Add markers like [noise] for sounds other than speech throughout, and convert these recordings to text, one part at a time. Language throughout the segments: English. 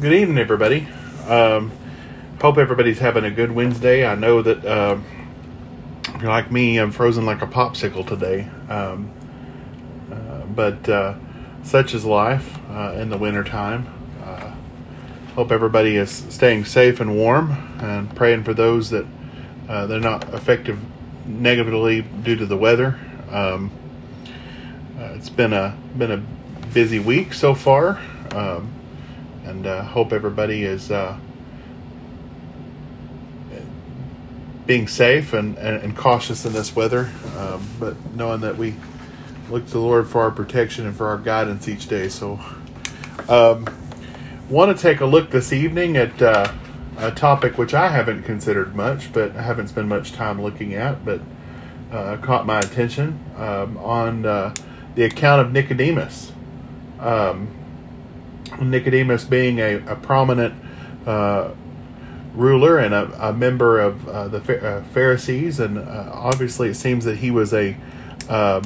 Good evening, everybody. Um, hope everybody's having a good Wednesday. I know that um, you're like me, I'm frozen like a popsicle today. Um, uh, but uh, such is life uh, in the wintertime. Uh, hope everybody is staying safe and warm and praying for those that uh, they're not affected negatively due to the weather. Um, uh, it's been a been a busy week so far. Um, and uh, hope everybody is uh, being safe and, and, and, cautious in this weather, um, but knowing that we look to the Lord for our protection and for our guidance each day. So, um, want to take a look this evening at uh, a topic which I haven't considered much, but I haven't spent much time looking at, but uh, caught my attention um, on uh, the account of Nicodemus. Um, Nicodemus being a, a prominent uh, ruler and a, a, member of uh, the uh, Pharisees, and uh, obviously it seems that he was a um,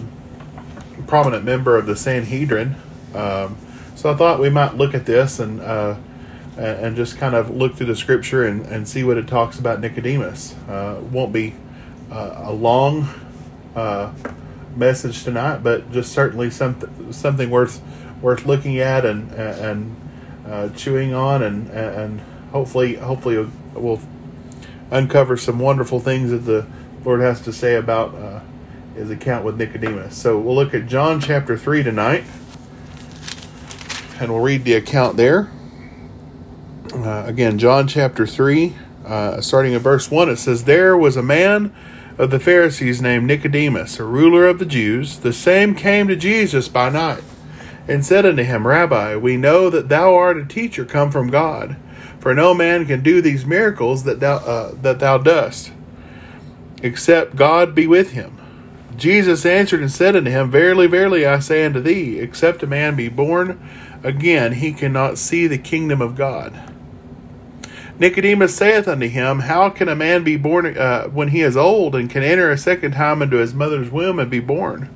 prominent member of the Sanhedrin. Um, so I thought we might look at this and uh, and just kind of look through the scripture and, and see what it talks about Nicodemus. Won't be a long message tonight, but just certainly something something worth worth looking at and and uh, chewing on, and and hopefully hopefully we'll uncover some wonderful things that the Lord has to say about uh, his account with Nicodemus. So we'll look at John chapter three tonight, and we'll read the account there. Uh, again, John chapter three, uh, starting at verse one, it says, "There was a man." Of the Pharisees named Nicodemus, a ruler of the Jews, the same came to Jesus by night and said unto him, Rabbi, we know that thou art a teacher come from God, for no man can do these miracles that thou, uh, that thou dost, except God be with him. Jesus answered and said unto him, Verily, verily, I say unto thee, except a man be born again, he cannot see the kingdom of God. Nicodemus saith unto him, How can a man be born uh, when he is old, and can enter a second time into his mother's womb and be born?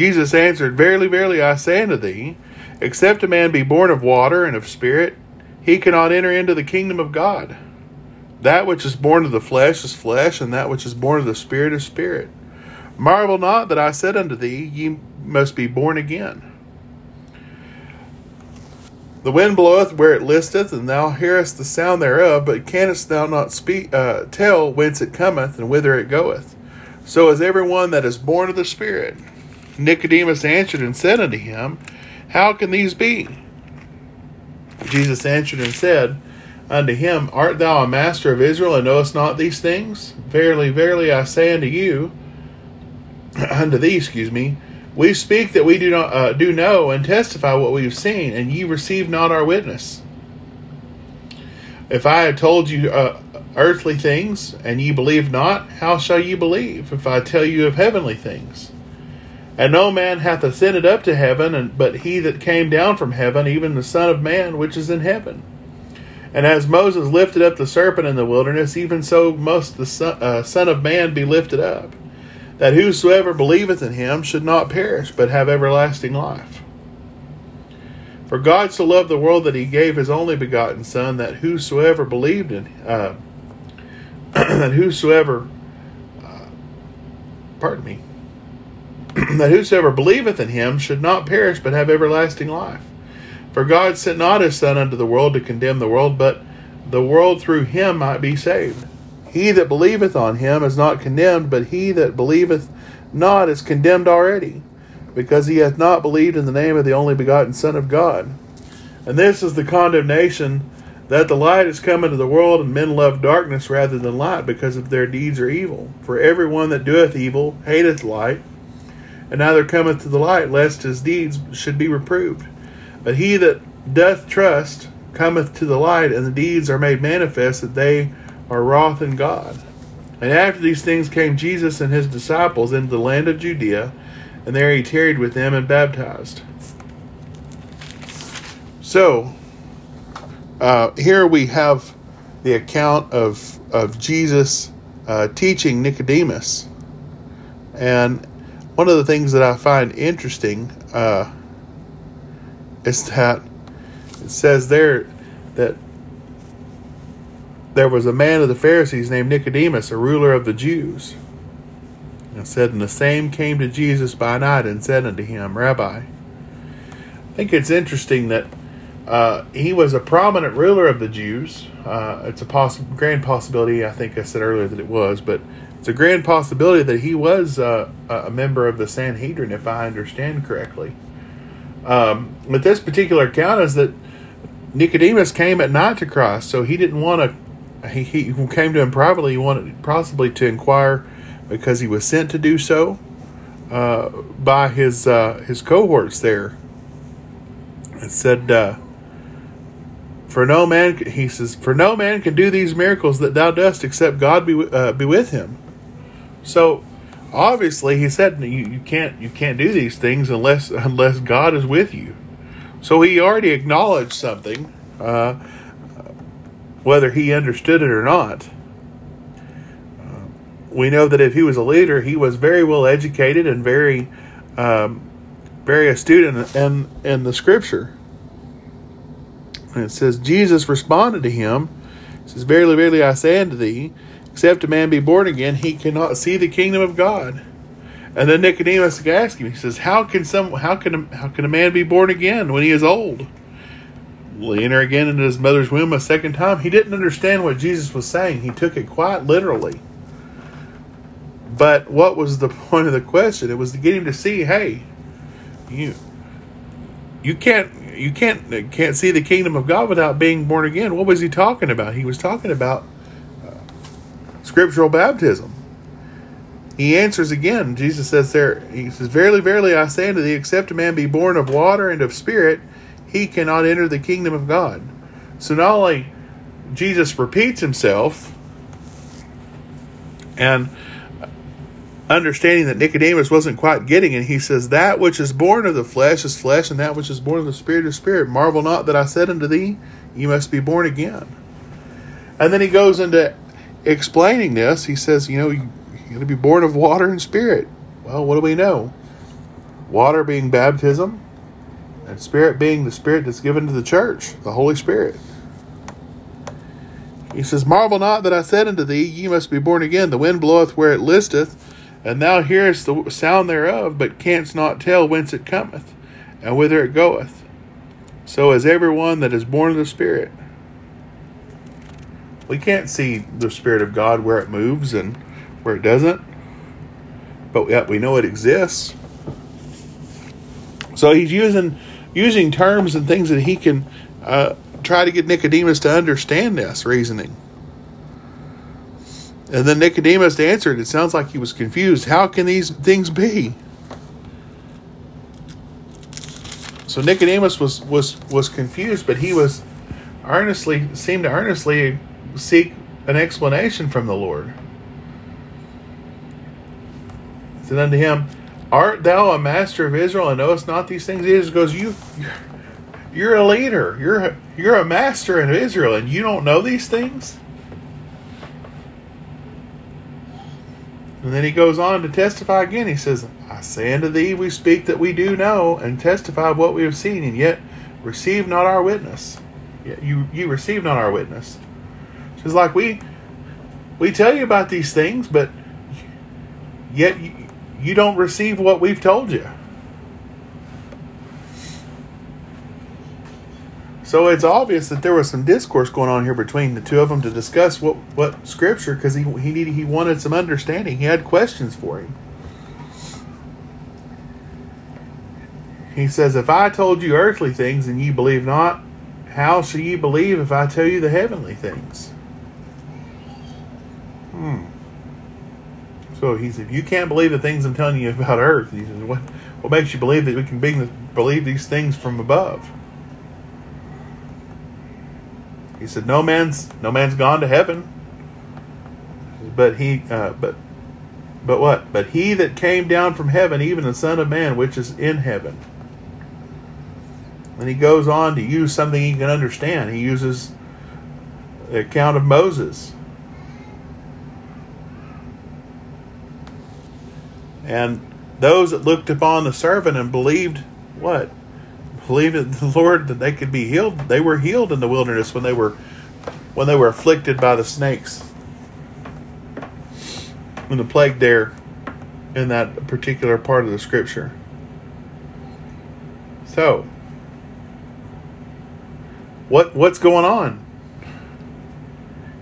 Jesus answered, Verily, verily, I say unto thee, except a man be born of water and of spirit, he cannot enter into the kingdom of God. That which is born of the flesh is flesh, and that which is born of the spirit is spirit. Marvel not that I said unto thee, Ye must be born again. The wind bloweth where it listeth, and thou hearest the sound thereof, but canst thou not speak, uh, tell whence it cometh and whither it goeth? So is every one that is born of the Spirit. Nicodemus answered and said unto him, How can these be? Jesus answered and said unto him, Art thou a master of Israel, and knowest not these things? Verily, verily, I say unto you, [clears throat] unto thee, excuse me, we speak that we do not uh, do know and testify what we have seen, and ye receive not our witness. If I had told you uh, earthly things, and ye believe not, how shall ye believe if I tell you of heavenly things? And no man hath ascended up to heaven, and, but he that came down from heaven, even the Son of Man which is in heaven. And as Moses lifted up the serpent in the wilderness, even so must the Son, uh, son of Man be lifted up, that whosoever believeth in him should not perish, but have everlasting life. For God so loved the world that he gave his only begotten Son, that whosoever believed in, uh, [clears throat] that whosoever, uh, pardon me, [clears throat] that whosoever believeth in him should not perish but have everlasting life. For God sent not his Son unto the world to condemn the world, but the world through him might be saved. He that believeth on him is not condemned, but he that believeth not is condemned already, because he hath not believed in the name of the only begotten Son of God. And this is the condemnation that the light is come into the world, and men love darkness rather than light, because of their deeds are evil. For every one that doeth evil hateth light and neither cometh to the light, lest his deeds should be reproved. But he that doth trust cometh to the light, and the deeds are made manifest that they are wroth in God. And after these things came Jesus and his disciples into the land of Judea, and there he tarried with them and baptized. So, uh, here we have the account of of Jesus uh, teaching Nicodemus, and one of the things that I find interesting uh, is that it says there that there was a man of the Pharisees named Nicodemus, a ruler of the Jews. And said, And the same came to Jesus by night and said unto him, Rabbi. I think it's interesting that uh, he was a prominent ruler of the Jews. Uh, it's a poss- grand possibility, I think I said earlier that it was, but it's a grand possibility that he was uh, a member of the Sanhedrin, if I understand correctly. Um, but this particular account is that Nicodemus came at night to Christ, so he didn't want to. He, he came to him privately. He wanted possibly to inquire because he was sent to do so uh, by his uh, his cohorts there. It said, uh, "For no man," he says, "For no man can do these miracles that thou dost, except God be uh, be with him." So obviously he said you, you can't you can't do these things unless unless God is with you. So he already acknowledged something, uh, whether he understood it or not. Uh, we know that if he was a leader, he was very well educated and very um, very astute in, in, in the scripture. And it says, Jesus responded to him, says, Verily, verily, I say unto thee, except a man be born again, he cannot see the kingdom of God. And then Nicodemus asked him, he says, How can some how can a, how can a man be born again when he is old? Will he enter again into his mother's womb a second time? He didn't understand what Jesus was saying. He took it quite literally. But what was the [laughs] point of the question? It was to get him to see, hey, you you can't you can't can't see the kingdom of God without being born again. What was he talking about? He was talking about scriptural baptism. He answers again. Jesus says there, he says, Verily, verily, I say unto thee, except a man be born of water and of spirit, he cannot enter the kingdom of God. So not only Jesus repeats himself and understanding that Nicodemus wasn't quite getting it, he says, That which is born of the flesh is flesh, and that which is born of the spirit is spirit. Marvel not that I said unto thee, You must be born again. And then he goes into explaining this, he says, you know, you, are going to be born of water and spirit. Well, what do we know? Water being baptism, and spirit being the spirit that's given to the church, the Holy Spirit. He says, Marvel not that I said unto thee, Ye must be born again. The wind bloweth where it listeth, and thou hearest the sound thereof, but canst not tell whence it cometh, and whither it goeth. So is every one that is born of the Spirit. We can't see the Spirit of God where it moves and where it doesn't, but yet we know it exists. So he's using using terms and things that he can uh, try to get Nicodemus to understand this reasoning. And then Nicodemus answered. It sounds like he was confused. How can these things be? So Nicodemus was was was confused, but he was earnestly seemed to earnestly seek an explanation from the Lord. Said unto him, Art thou a master of Israel and knowest not these things? He just goes, You you're a leader. You're a, you're a master in Israel and you don't know these things? And then he goes on to testify again. He says, I say unto thee, we speak that we do know, and testify of what we have seen, and yet receive not our witness. Yet you, you receive not our witness. It's like we we tell you about these things, but yet you, you don't receive what we've told you. So it's obvious that there was some discourse going on here between the two of them to discuss what, what scripture because he he needed he wanted some understanding. He had questions for him. He says, "If I told you earthly things and ye believe not, how shall ye believe if I tell you the heavenly things?" Hmm. So he said, "You can't believe the things I'm telling you about Earth." He said, "What? What makes you believe that we can believe these things from above?" He said, "No man's no man's gone to heaven, but he uh, but but what? But he that came down from heaven, even the Son of Man, which is in heaven." And he goes on to use something he can understand. He uses the account of Moses And those that looked upon the servant and believed what? believed in the Lord that they could be healed, they were healed in the wilderness when they were when they were afflicted by the snakes. And the plague there in that particular part of the scripture. So, what what's going on?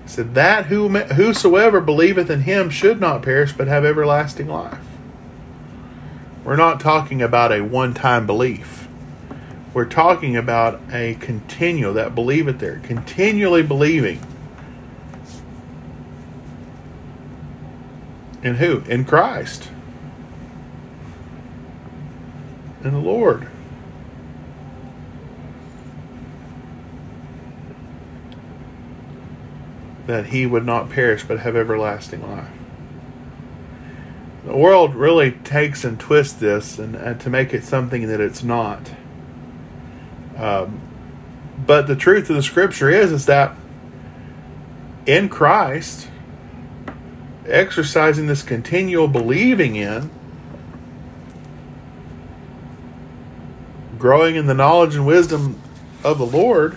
He said that who whosoever believeth in him should not perish but have everlasting life. We're not talking about a one-time belief. We're talking about a continual that believe it there, continually believing in who? In Christ. In the Lord. that he would not perish but have everlasting life. The world really takes and twists this and, and to make it something that it's not. Um, but the truth of the scripture is is that in Christ, exercising this continual believing in, growing in the knowledge and wisdom of the Lord,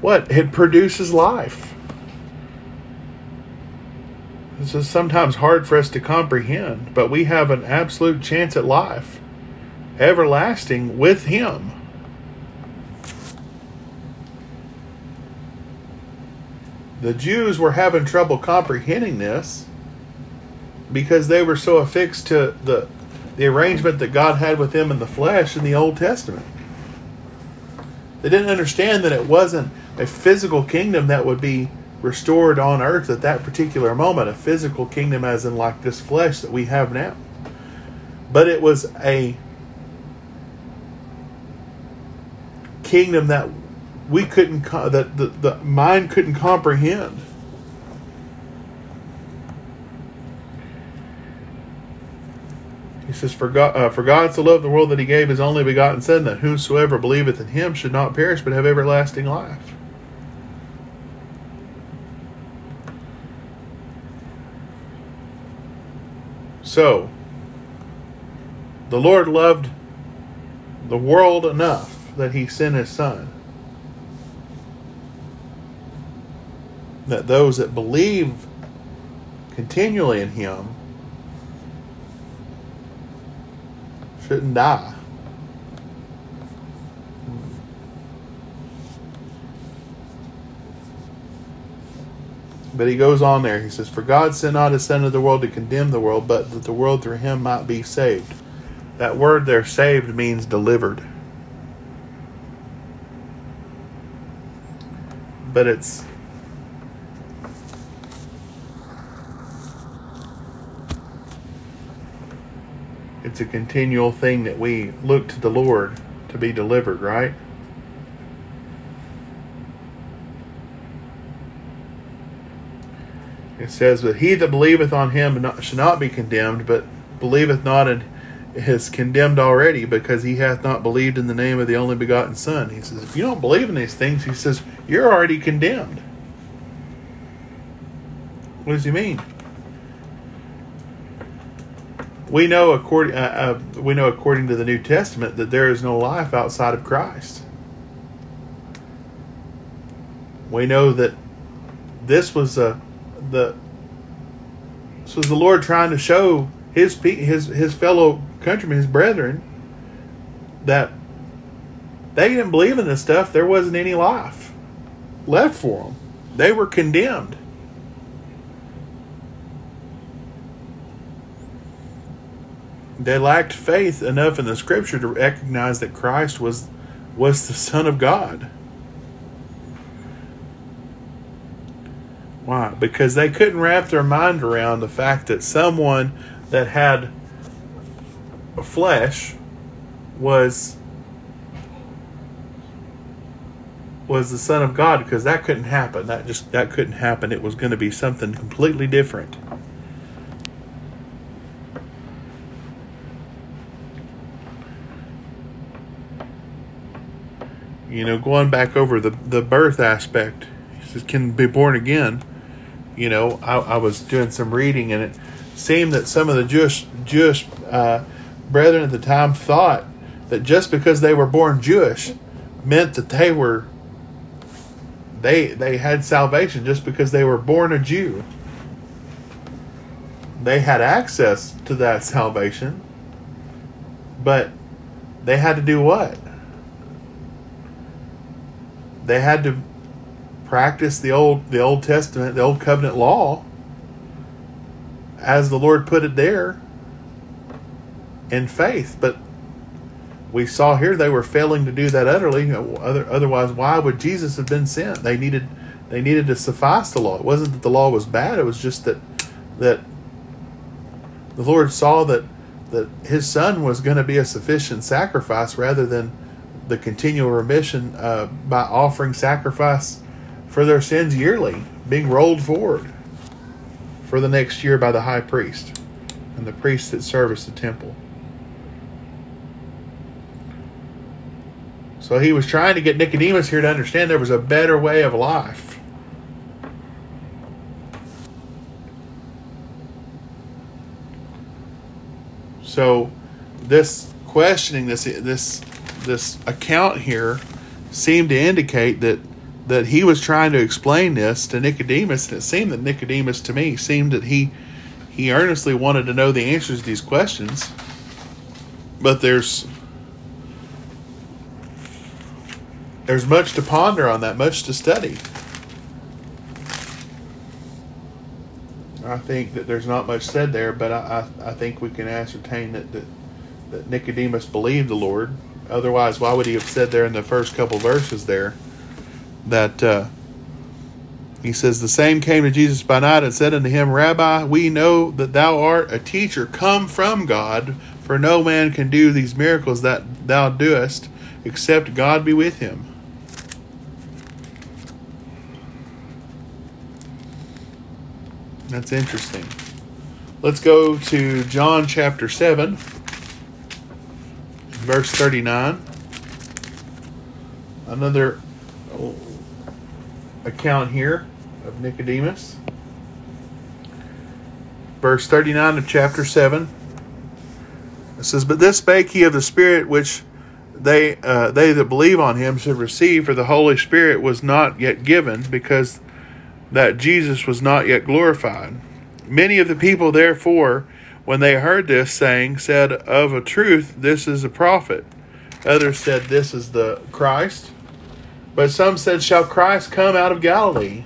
what? It produces life. This is sometimes hard for us to comprehend, but we have an absolute chance at life, everlasting with Him. The Jews were having trouble comprehending this because they were so affixed to the, the arrangement that God had with them in the flesh in the Old Testament. They didn't understand that it wasn't a physical kingdom that would be restored on earth at that particular moment, a physical kingdom, as in like this flesh that we have now. But it was a kingdom that we couldn't, that the, the mind couldn't comprehend. He says, for God, uh, for God so loved the world that he gave his only begotten Son, that whosoever believeth in him should not perish but have everlasting life. So, the Lord loved the world enough that he sent his Son. That those that believe continually in him shouldn't die. But he goes on there. He says, For God sent not his Son into the world to condemn the world, but that the world through him might be saved. That word there, saved, means delivered. But it's it's a continual thing that we look to the Lord to be delivered, right? It says, But he that believeth on him shall not be condemned, but believeth not and is condemned already, because he hath not believed in the name of the only begotten Son. He says, If you don't believe in these things, he says, you're already condemned. What does he mean? We know according uh, uh, we know according to the New Testament that there is no life outside of Christ. We know that this was a the so the Lord trying to show his his his fellow countrymen, his brethren, that they didn't believe in this stuff. There wasn't any life left for them. They were condemned. They lacked faith enough in the Scripture to recognize that Christ was was the Son of God. Why? Because they couldn't wrap their mind around the fact that someone that had flesh was was the son of God because that couldn't happen. That just that couldn't happen. It was going to be something completely different. You know, going back over the the birth aspect, he says can be born again you know, I, I, was doing some reading, and it seemed that some of the Jewish Jewish uh, brethren at the time thought that just because they were born Jewish meant that they were they they had salvation just because they were born a Jew. They had access to that salvation, but they had to do what? They had to practice the old the Old Testament, the Old Covenant law as the Lord put it there in faith. But we saw here they were failing to do that utterly. Other, otherwise, why would Jesus have been sent? They needed they needed to suffice the law. It wasn't that the law was bad. It was just that that the Lord saw that that His Son was going to be a sufficient sacrifice rather than the continual remission uh, by offering sacrifice for their sins yearly, being rolled forward for the next year by the high priest and the priests that service the temple. So he was trying to get Nicodemus here to understand there was a better way of life. So this questioning this this this account here seemed to indicate that that he was trying to explain this to Nicodemus, and it seemed that Nicodemus to me seemed that he he earnestly wanted to know the answers to these questions. But there's there's much to ponder on that, much to study. I think that there's not much said there, but I, I, I think we can ascertain that, that that Nicodemus believed the Lord. Otherwise, why would he have said there in the first couple verses there? That uh, he says, The same came to Jesus by night and said unto him, Rabbi, we know that thou art a teacher come from God, for no man can do these miracles that thou doest, except God be with him. That's interesting. Let's go to John chapter 7, verse 39. Another account here of Nicodemus. Verse 39 of chapter 7. It says, But this spake he of the Spirit which they uh, they that believe on him should receive, for the Holy Spirit was not yet given, because that Jesus was not yet glorified. Many of the people, therefore, when they heard this saying, said, Of a truth, this is a prophet. Others said, This is the Christ. But some said, Shall Christ come out of Galilee?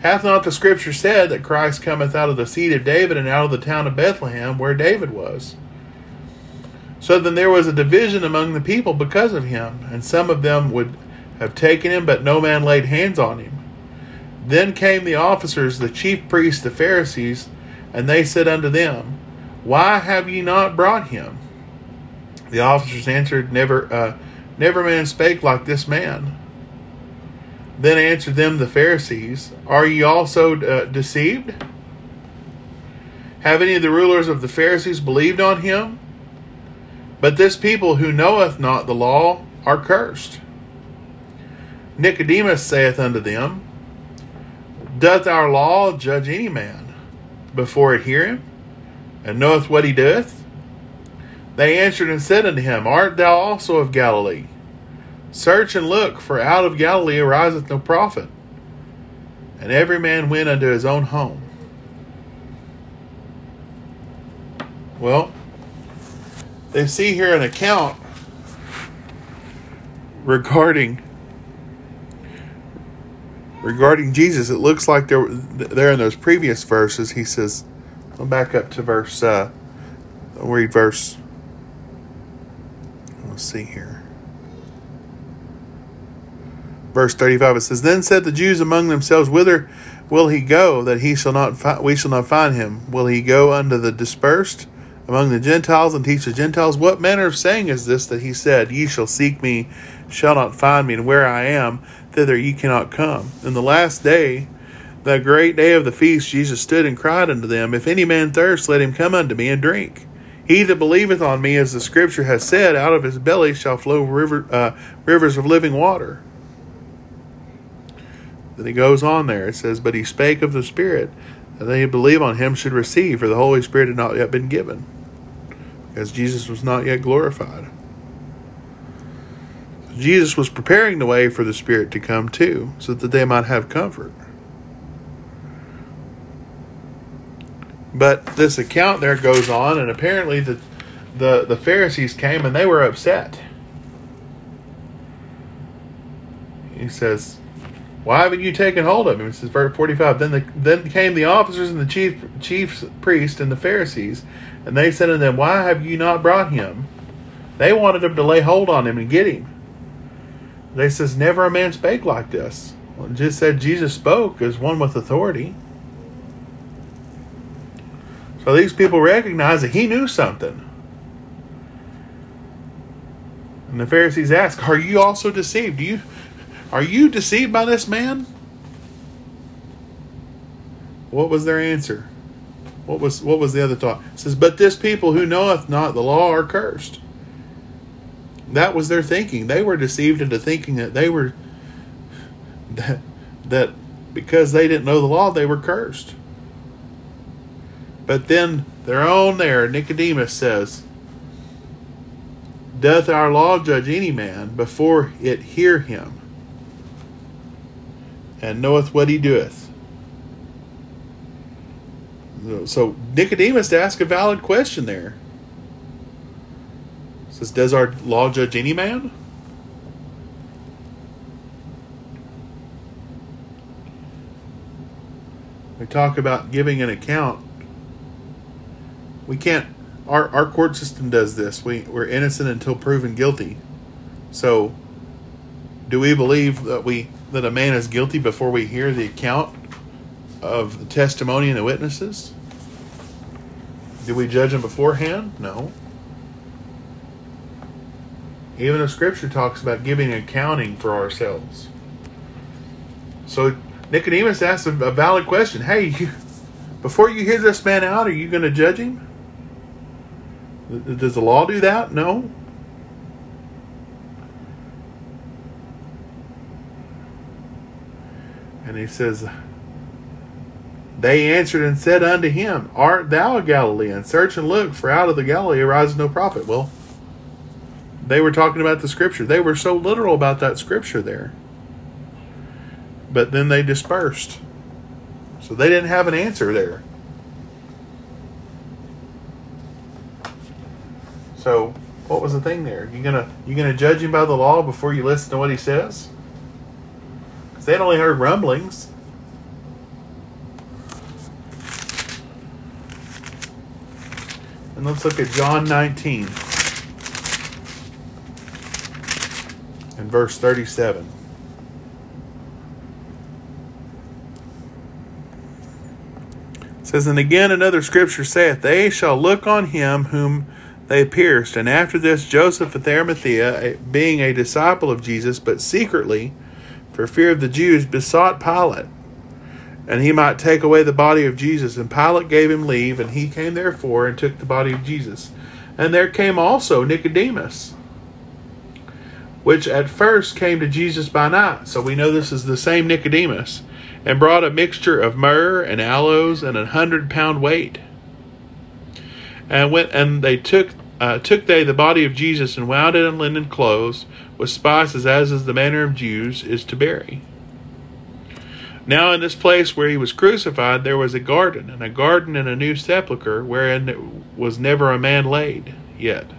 Hath not the Scripture said that Christ cometh out of the seed of David and out of the town of Bethlehem, where David was? So then there was a division among the people because of him, and some of them would have taken him, but no man laid hands on him. Then came the officers, the chief priests, the Pharisees, and they said unto them, Why have ye not brought him? The officers answered, Never, uh, never man spake like this man. Then answered them the Pharisees, Are ye also uh, deceived? Have any of the rulers of the Pharisees believed on him? But this people who knoweth not the law are cursed. Nicodemus saith unto them, Doth our law judge any man before it hear him, and knoweth what he doeth? They answered and said unto him, Art thou also of Galilee? Search and look, for out of Galilee ariseth no prophet. And every man went unto his own home. Well, they see here an account regarding regarding Jesus. It looks like there there in those previous verses. He says, "I'll back up to verse. Uh, I'll read verse. Let's see here." Verse 35 it says then said the jews among themselves whither will he go that he shall not fi- we shall not find him? Will he go unto the dispersed among the gentiles and teach the gentiles? What manner of saying is this that he said ye shall seek me shall not find me and where i am thither ye cannot come in the last day the great day of the feast jesus stood and cried unto them if any man thirst let him come unto me and drink. He that believeth on me as the scripture has said out of his belly shall flow river, uh, rivers of living water then he goes on there. It says, But he spake of the Spirit, and they believe on him should receive, for the Holy Spirit had not yet been given, because Jesus was not yet glorified. Jesus was preparing the way for the Spirit to come too, so that they might have comfort. But this account there goes on, and apparently the, the, the Pharisees came and they were upset. He says, Why haven't you taken hold of him? It says verse 45. Then the, then came the officers and the chief chief priests and the Pharisees, and they said to them, Why have you not brought him? They wanted him to lay hold on him and get him. They says, Never a man spake like this. Well, just said Jesus spoke as one with authority. So these people recognize that he knew something. And the Pharisees ask, Are you also deceived? Do you are you deceived by this man? What was their answer? What was what was the other thought? It says, But this people who knoweth not the law are cursed. That was their thinking. They were deceived into thinking that they were that that because they didn't know the law, they were cursed. But then their own there, Nicodemus says, Doth our law judge any man before it hear him? And knoweth what he doeth. So Nicodemus asked a valid question there. says, Does our law judge any man? We talk about giving an account we can't our our court system does this. We we're innocent until proven guilty. So do we believe that we that a man is guilty before we hear the account of the testimony and the witnesses? Do we judge him beforehand? No. Even the scripture talks about giving accounting for ourselves. So Nicodemus asks a, valid question. Hey, [laughs] you, before you hear this man out, are you going to judge him? Does the law do that? No. He says, They answered and said unto him, Art thou a Galilean? Search and look, for out of the Galilee arises no prophet. Well, they were talking about the scripture. They were so literal about that scripture there. But then they dispersed. So they didn't have an answer there. So, what was the thing there? You gonna you gonna judge him by the law before you listen to what he says? Because they had only heard rumblings. And let's look at John 19 and verse 37. It says, And again another scripture saith, They shall look on him whom they pierced. And after this, Joseph of Arimathea, being a disciple of Jesus, but secretly, for fear of the Jews, besought Pilate, and he might take away the body of Jesus. And Pilate gave him leave, and he came therefore and took the body of Jesus. And there came also Nicodemus, which at first came to Jesus by night. So we know this is the same Nicodemus, and brought a mixture of myrrh and aloes and a hundred pound weight and went and they took uh, took they the body of Jesus and wound it in linen clothes with spices, as is the manner of Jews is to bury. Now in this place where he was crucified there was a garden, and a garden and a new sepulchre wherein was never a man laid yet.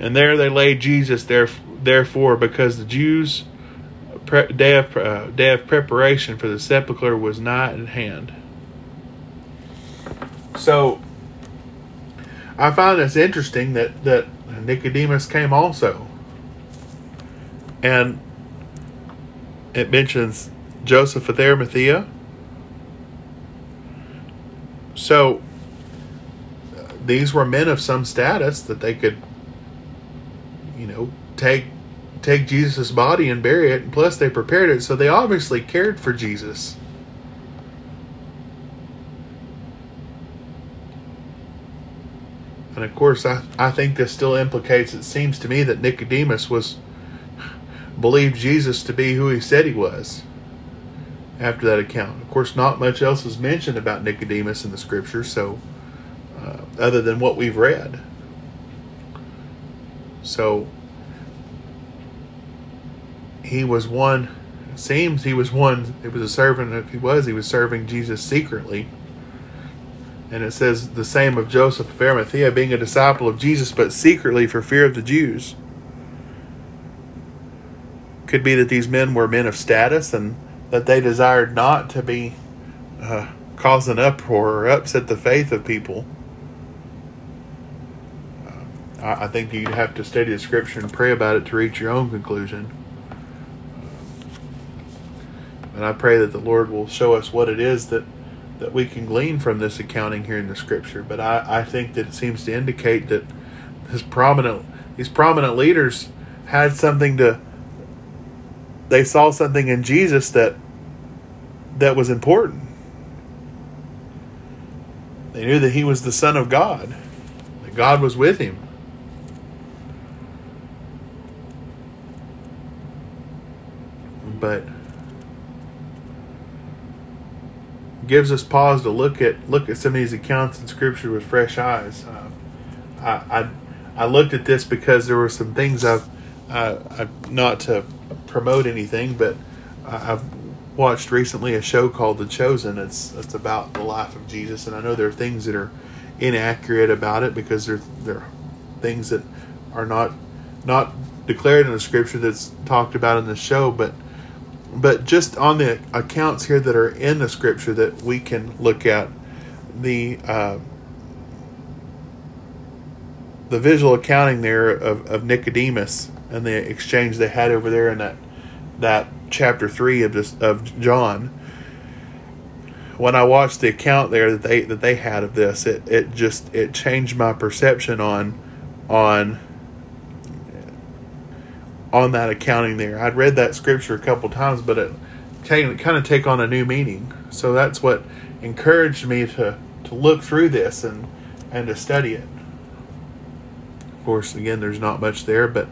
And there they laid Jesus there, therefore, because the Jews' day of uh, day of preparation for the sepulchre was nigh at hand. So I find it's interesting that, that Nicodemus came also. And it mentions Joseph of Arimathea. So uh, these were men of some status that they could, you know, take take Jesus' body and bury it, and plus they prepared it, so they obviously cared for Jesus. And of course, I, I think this still implicates, it seems to me, that Nicodemus was believed Jesus to be who he said he was after that account. Of course, not much else is mentioned about Nicodemus in the scripture, so uh, other than what we've read. So he was one seems he was one it was a servant if he was he was serving jesus secretly and it says the same of joseph of arimathea being a disciple of jesus but secretly for fear of the jews. Could be that these men were men of status and that they desired not to be uh, causing uproar or upset the faith of people. Uh, I, I think you'd have to study the scripture and pray about it to reach your own conclusion. And I pray that the Lord will show us what it is that, that we can glean from this accounting here in the scripture. But I, I think that it seems to indicate that his prominent these prominent leaders had something to they saw something in Jesus that that was important. They knew that he was the Son of God, that God was with him. But gives us pause to look at look at some of these accounts in Scripture with fresh eyes. Uh, I, I, I looked at this because there were some things I've uh, I, not to promote anything, but I've watched recently a show called The Chosen. It's it's about the life of Jesus, and I know there are things that are inaccurate about it because there there are things that are not not declared in the Scripture that's talked about in the show, but but just on the accounts here that are in the scripture that we can look at the uh, the visual accounting there of, of Nicodemus and the exchange they had over there in that that chapter three of this of John. When I watched the account there that they that they had of this, it, it just it changed my perception on on on that accounting there. I'd read that scripture a couple times, but it kind of take on a new meaning. So that's what encouraged me to to look through this and and to study it. Of course, again, there's not much there, but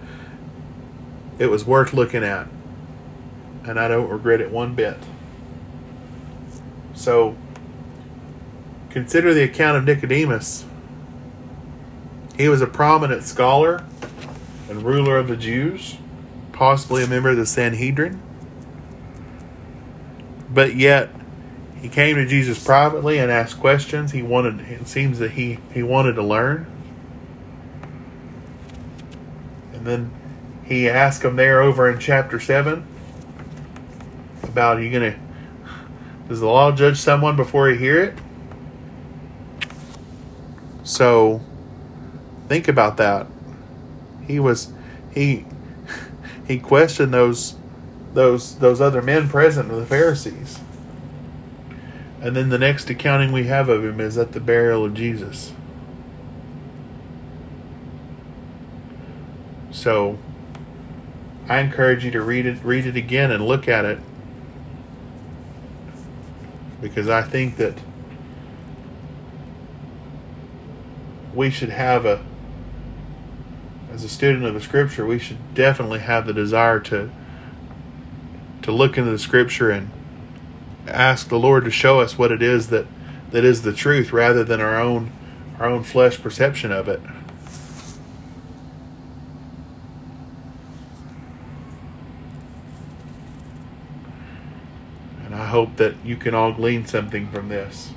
it was worth looking at, and I don't regret it one bit. So consider the account of Nicodemus. He was a prominent scholar and ruler of the Jews possibly a member of the Sanhedrin. But yet, he came to Jesus privately and asked questions. He wanted. It seems that he he wanted to learn. And then he asked him there over in chapter seven about are you gonna does the law judge someone before you hear it? So think about that. He was he he questioned those those those other men present, with the Pharisees. And then the next accounting we have of him is at the burial of Jesus. So I encourage you to read it read it again and look at it because I think that we should have a as a student of the scripture, we should definitely have the desire to to look into the scripture and ask the Lord to show us what it is that that is the truth rather than our own our own flesh perception of it. And I hope that you can all glean something from this.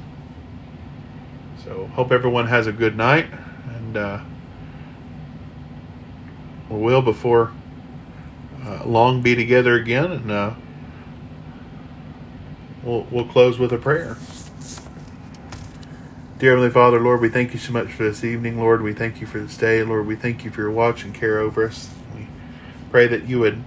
So, hope everyone has a good night and uh, we will before uh, long be together again, and uh, we'll we'll close with a prayer. Dear Heavenly Father, Lord, we thank you so much for this evening. Lord, we thank you for this day. Lord, we thank you for your watch and care over us. We pray that you would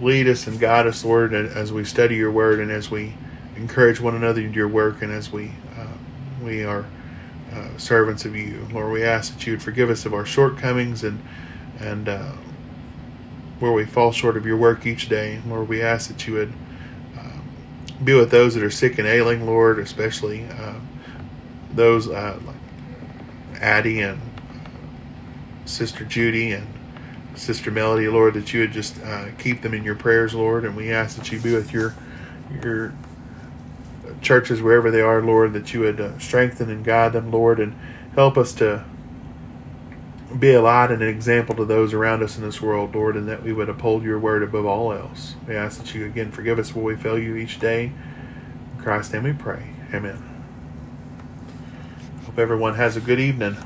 lead us and guide us, Lord, as we study your word and as we encourage one another in your work and as we uh, we are uh, servants of you. Lord, we ask that you would forgive us of our shortcomings and and uh, where we fall short of your work each day. Lord, we ask that you would uh, be with those that are sick and ailing, Lord, especially uh, those uh, like Addie and Sister Judy and Sister Melody, Lord, that you would just uh, keep them in your prayers, Lord, and we ask that you be with your your churches wherever they are, Lord, that you would uh, strengthen and guide them, Lord, and help us to be a light and an example to those around us in this world, Lord, and that we would uphold your word above all else. We ask that you again forgive us where we fail you each day. In Christ's name we pray. Amen. Hope everyone has a good evening.